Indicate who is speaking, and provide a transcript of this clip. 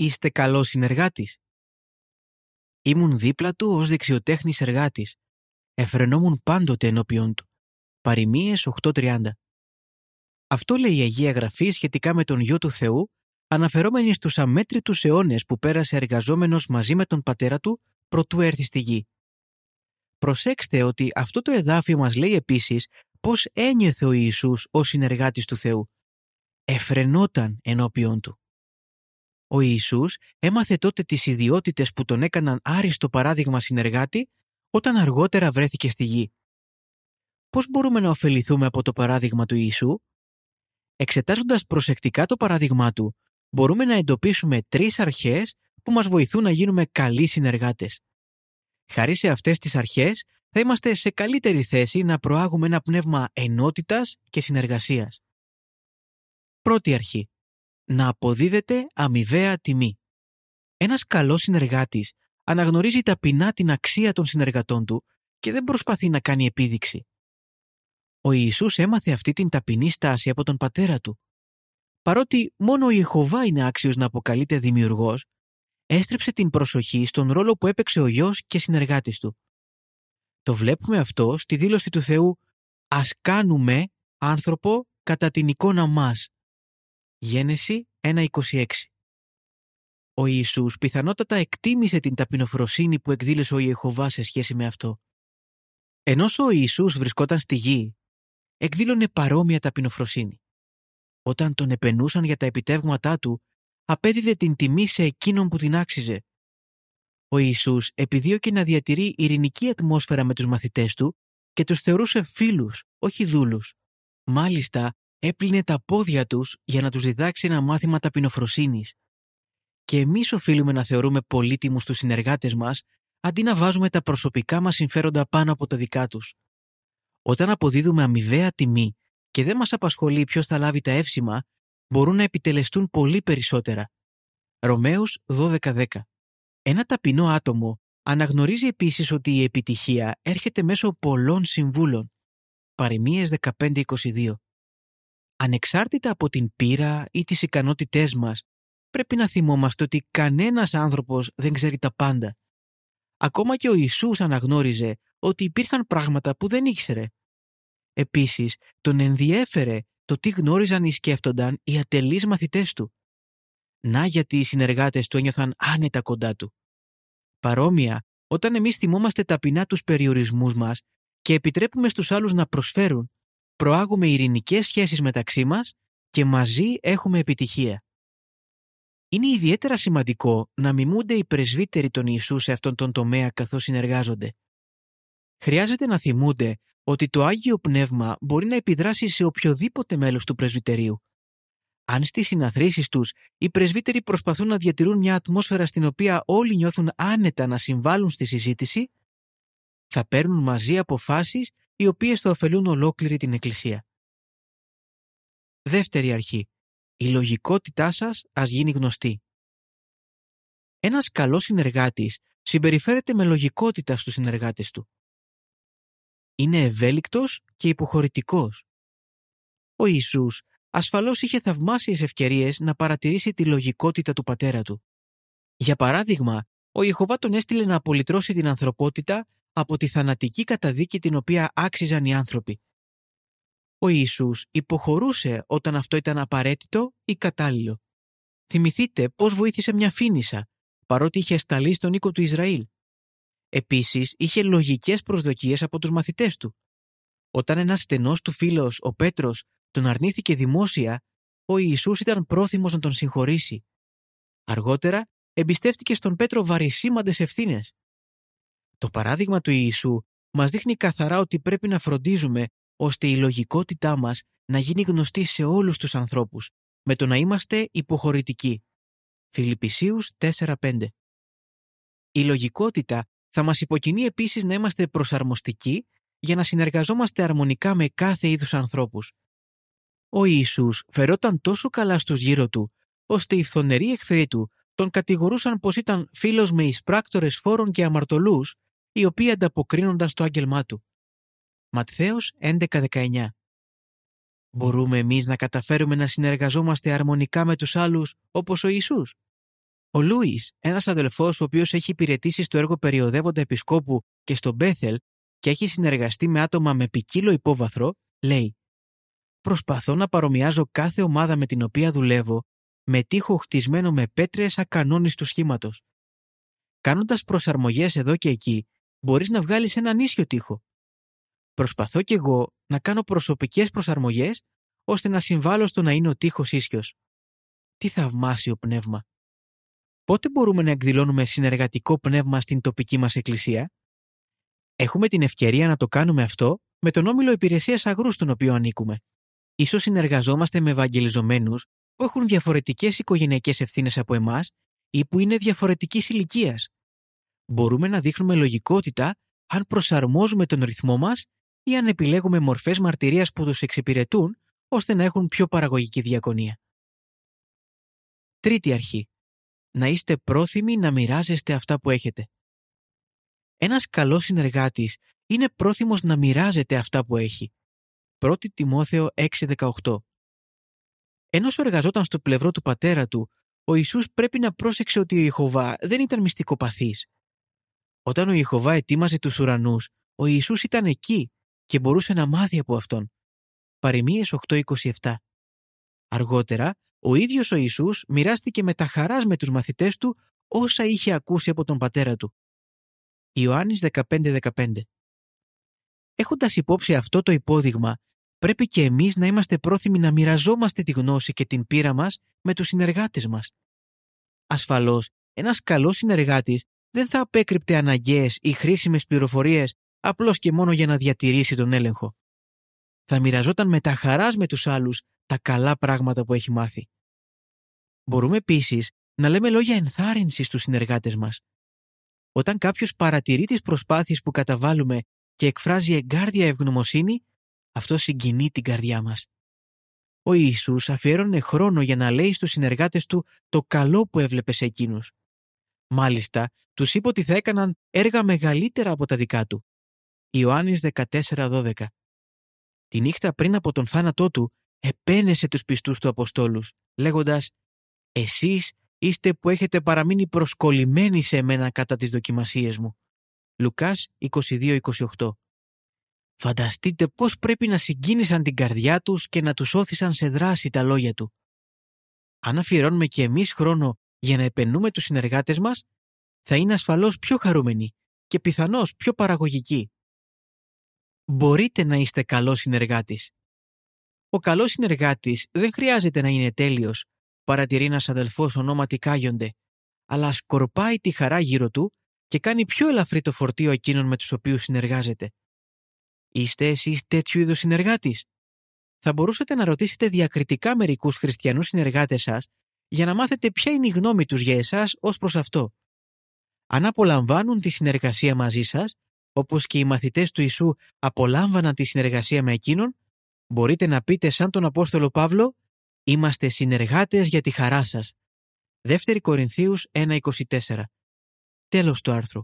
Speaker 1: Είστε καλός συνεργάτης. Ήμουν δίπλα του ως δεξιοτέχνης εργάτης. Εφρενόμουν πάντοτε ενώπιον του. Παριμίες 8.30. Αυτό λέει η Αγία Γραφή σχετικά με τον Γιο του Θεού, αναφερόμενη στους αμέτρητους αιώνες που πέρασε εργαζόμενος μαζί με τον πατέρα του προτού έρθει στη γη. Προσέξτε ότι αυτό το εδάφιο μας λέει επίσης πώς ένιωθε ο Ιησούς ως συνεργάτης του Θεού. Εφρενόταν ενώπιον του. Ο Ιησούς έμαθε τότε τις ιδιότητες που τον έκαναν άριστο παράδειγμα συνεργάτη όταν αργότερα βρέθηκε στη γη. Πώς μπορούμε να ωφεληθούμε από το παράδειγμα του Ιησού; Εξετάζοντας προσεκτικά το παράδειγμά του, μπορούμε να εντοπίσουμε τρεις αρχές που μας βοηθούν να γίνουμε καλοί συνεργάτες. Χάρη σε αυτές τις αρχές, θα είμαστε σε καλύτερη θέση να προάγουμε ένα πνεύμα ενότητας και συνεργασίας. Πρώτη αρχή. Να αποδίδεται αμοιβαία τιμή. Ένας καλός συνεργάτης αναγνωρίζει ταπεινά την αξία των συνεργατών του και δεν προσπαθεί να κάνει επίδειξη. Ο Ιησούς έμαθε αυτή την ταπεινή στάση από τον πατέρα του. Παρότι μόνο ο Ιεχωβά είναι άξιος να αποκαλείται δημιουργός, έστρεψε την προσοχή στον ρόλο που έπαιξε ο γιος και συνεργάτης του. Το βλέπουμε αυτό στη δήλωση του Θεού «Ας κάνουμε άνθρωπο κατά την εικόνα μας». Γένεση 1.26 Ο Ιησούς πιθανότατα εκτίμησε την ταπεινοφροσύνη που εκδήλωσε ο Ιεχωβά σε σχέση με αυτό. Ενώ ο Ιησούς βρισκόταν στη γη, εκδήλωνε παρόμοια ταπεινοφροσύνη. Όταν τον επενούσαν για τα επιτεύγματά του, απέδιδε την τιμή σε εκείνον που την άξιζε. Ο Ιησούς επιδίωκε να διατηρεί ειρηνική ατμόσφαιρα με τους μαθητές του και τους θεωρούσε φίλους, όχι δούλους. Μάλιστα, έπλυνε τα πόδια τους για να τους διδάξει ένα μάθημα ταπεινοφροσύνης. Και εμείς οφείλουμε να θεωρούμε πολύτιμους τους συνεργάτες μας, αντί να βάζουμε τα προσωπικά μας συμφέροντα πάνω από τα δικά τους. Όταν αποδίδουμε αμοιβαία τιμή και δεν μας απασχολεί ποιος θα λάβει τα εύσημα, μπορούν να επιτελεστούν πολύ περισσότερα. Ρωμαίους 12.10 Ένα ταπεινό άτομο αναγνωρίζει επίσης ότι η επιτυχία έρχεται μέσω πολλών συμβούλων. Παριμίες 15.22 Ανεξάρτητα από την πείρα ή τις ικανότητές μας, πρέπει να θυμόμαστε ότι κανένας άνθρωπος δεν ξέρει τα πάντα. Ακόμα και ο Ιησούς αναγνώριζε ότι υπήρχαν πράγματα που δεν ήξερε. Επίσης, τον ενδιέφερε το τι γνώριζαν ή σκέφτονταν οι ατελείς μαθητές του. Να γιατί οι συνεργάτες του ένιωθαν άνετα κοντά του. Παρόμοια, όταν εμείς θυμόμαστε ταπεινά τους περιορισμούς μας και επιτρέπουμε στους άλλους να προσφέρουν, προάγουμε ειρηνικές σχέσεις μεταξύ μας και μαζί έχουμε επιτυχία. Είναι ιδιαίτερα σημαντικό να μιμούνται οι πρεσβύτεροι των Ιησού σε αυτόν τον τομέα καθώς συνεργάζονται. Χρειάζεται να θυμούνται ότι το Άγιο Πνεύμα μπορεί να επιδράσει σε οποιοδήποτε μέλος του πρεσβυτερίου. Αν στις συναθρήσεις τους οι πρεσβύτεροι προσπαθούν να διατηρούν μια ατμόσφαιρα στην οποία όλοι νιώθουν άνετα να συμβάλλουν στη συζήτηση, θα παίρνουν μαζί αποφάσεις οι οποίες θα ωφελούν ολόκληρη την Εκκλησία. Δεύτερη αρχή. Η λογικότητά σας ας γίνει γνωστή. Ένας καλός συνεργάτης συμπεριφέρεται με λογικότητα στους συνεργάτες του είναι ευέλικτος και υποχωρητικός. Ο Ιησούς ασφαλώς είχε θαυμάσιες ευκαιρίες να παρατηρήσει τη λογικότητα του πατέρα του. Για παράδειγμα, ο Ιεχωβά τον έστειλε να απολυτρώσει την ανθρωπότητα από τη θανατική καταδίκη την οποία άξιζαν οι άνθρωποι. Ο Ιησούς υποχωρούσε όταν αυτό ήταν απαραίτητο ή κατάλληλο. Θυμηθείτε πώς βοήθησε μια φίνισα, παρότι είχε σταλεί στον οίκο του Ισραήλ. Επίσης, είχε λογικές προσδοκίες από τους μαθητές του. Όταν ένας στενός του φίλος, ο Πέτρος, τον αρνήθηκε δημόσια, ο Ιησούς ήταν πρόθυμος να τον συγχωρήσει. Αργότερα, εμπιστεύτηκε στον Πέτρο βαρισίμαντες ευθύνες. Το παράδειγμα του Ιησού μας δείχνει καθαρά ότι πρέπει να φροντίζουμε ώστε η λογικότητά μας να γίνει γνωστή σε όλους τους ανθρώπους, με το να είμαστε υποχωρητικοί. Φιλιππισίους 4.5 Η λογικότητα θα μας υποκινεί επίσης να είμαστε προσαρμοστικοί για να συνεργαζόμαστε αρμονικά με κάθε είδους ανθρώπους. Ο Ιησούς φερόταν τόσο καλά στους γύρω του, ώστε οι φθονεροί εχθροί του τον κατηγορούσαν πως ήταν φίλος με εισπράκτορες φόρων και αμαρτωλούς, οι οποίοι ανταποκρίνονταν στο άγγελμά του. Ματθαίος 11.19 Μπορούμε εμείς να καταφέρουμε να συνεργαζόμαστε αρμονικά με τους άλλους όπως ο Ιησούς. Ο Λούις, ένας αδελφός ο οποίος έχει υπηρετήσει στο έργο περιοδεύοντα επισκόπου και στο Μπέθελ και έχει συνεργαστεί με άτομα με ποικίλο υπόβαθρο, λέει Προσπαθώ να παρομοιάζω κάθε ομάδα με την οποία δουλεύω με τείχο χτισμένο με πέτρες ακανόνιστου σχήματος. Κάνοντας προσαρμογές εδώ και εκεί, μπορείς να βγάλεις ένα νήσιο τείχο. Προσπαθώ κι εγώ να κάνω προσωπικές προσαρμογές ώστε να συμβάλλω στο να είναι ο τείχο ίσιος. Τι θαυμάσιο πνεύμα. Πότε μπορούμε να εκδηλώνουμε συνεργατικό πνεύμα στην τοπική μας εκκλησία; Έχουμε την ευκαιρία να το κάνουμε αυτό με τον όμιλο υπηρεσίας αγρούς στον οποίο ανήκουμε. Ίσως συνεργαζόμαστε με ευαγγελιζομένους που έχουν διαφορετικές οικογενειακές ευθύνες από εμάς ή που είναι διαφορετικής ηλικίας. Μπορούμε να δείχνουμε λογικότητα αν προσαρμόζουμε τον ρυθμό μας ή αν επιλέγουμε μορφές μαρτυρίας που τους εξυπηρετούν ώστε να έχουν πιο παραγωγική διακονία. Τρίτη αρχή. Να είστε πρόθυμοι να μοιράζεστε αυτά που έχετε. Ένας καλός συνεργάτης είναι πρόθυμος να μοιράζεται αυτά που έχει. 1 Τιμόθεο 6.18 Ενώ εργαζόταν στο πλευρό του πατέρα του, ο Ιησούς πρέπει να πρόσεξε ότι ο Ιχωβά δεν ήταν μυστικοπαθής. Όταν ο Ιχωβά ετοίμαζε τους ουρανούς, ο Ιησούς ήταν εκεί και μπορούσε να μάθει από αυτόν. Παριμίες 8.27 Αργότερα, ο ίδιος ο Ιησούς μοιράστηκε με τα χαράς με τους μαθητές του όσα είχε ακούσει από τον πατέρα του. Ιωάννης 15.15 Έχοντας υπόψη αυτό το υπόδειγμα, πρέπει και εμείς να είμαστε πρόθυμοι να μοιραζόμαστε τη γνώση και την πείρα μας με τους συνεργάτες μας. Ασφαλώς, ένας καλός συνεργάτης δεν θα απέκρυπτε αναγκαίες ή χρήσιμες πληροφορίες απλώς και μόνο για να διατηρήσει τον έλεγχο. Θα μοιραζόταν με τα χαράς με τους άλλους τα καλά πράγματα που έχει μάθει. Μπορούμε επίσης να λέμε λόγια ενθάρρυνσης στους συνεργάτες μας. Όταν κάποιος παρατηρεί τις προσπάθειες που καταβάλουμε και εκφράζει εγκάρδια ευγνωμοσύνη, αυτό συγκινεί την καρδιά μας. Ο Ιησούς αφιέρωνε χρόνο για να λέει στους συνεργάτες του το καλό που έβλεπε σε εκείνους. Μάλιστα, τους είπε ότι θα έκαναν έργα μεγαλύτερα από τα δικά του. Ιωάννης 14.12 Τη νύχτα πριν από τον θάνατό του, επένεσε τους πιστούς του Αποστόλους, λέγοντας «Εσείς είστε που έχετε παραμείνει προσκολλημένοι σε μένα κατά τις δοκιμασίες μου». Λουκάς 22-28 Φανταστείτε πώς πρέπει να συγκίνησαν την καρδιά τους και να τους όθησαν σε δράση τα λόγια του. Αν αφιερώνουμε και εμείς χρόνο για να επενούμε τους συνεργάτες μας, θα είναι ασφαλώς πιο χαρούμενοι και πιθανώς πιο παραγωγικοί. Μπορείτε να είστε καλός συνεργάτης. Ο καλός συνεργάτης δεν χρειάζεται να είναι τέλειος, παρατηρεί ένας αδελφός ονόματι Κάγιοντε, αλλά σκορπάει τη χαρά γύρω του και κάνει πιο ελαφρύ το φορτίο εκείνων με τους οποίους συνεργάζεται. Είστε εσείς τέτοιου είδους συνεργάτης; Θα μπορούσατε να ρωτήσετε διακριτικά μερικούς χριστιανούς συνεργάτες σας για να μάθετε ποια είναι η γνώμη τους για εσάς ως προς αυτό. Αν απολαμβάνουν τη συνεργασία μαζί σας, όπως και οι μαθητές του Ιησού απολάμβαναν τη συνεργασία με εκείνον, μπορείτε να πείτε σαν τον Απόστολο Παύλο «Είμαστε συνεργάτες για τη χαρά σας». 2 Κορινθίους 1.24 Τέλος του άρθρου.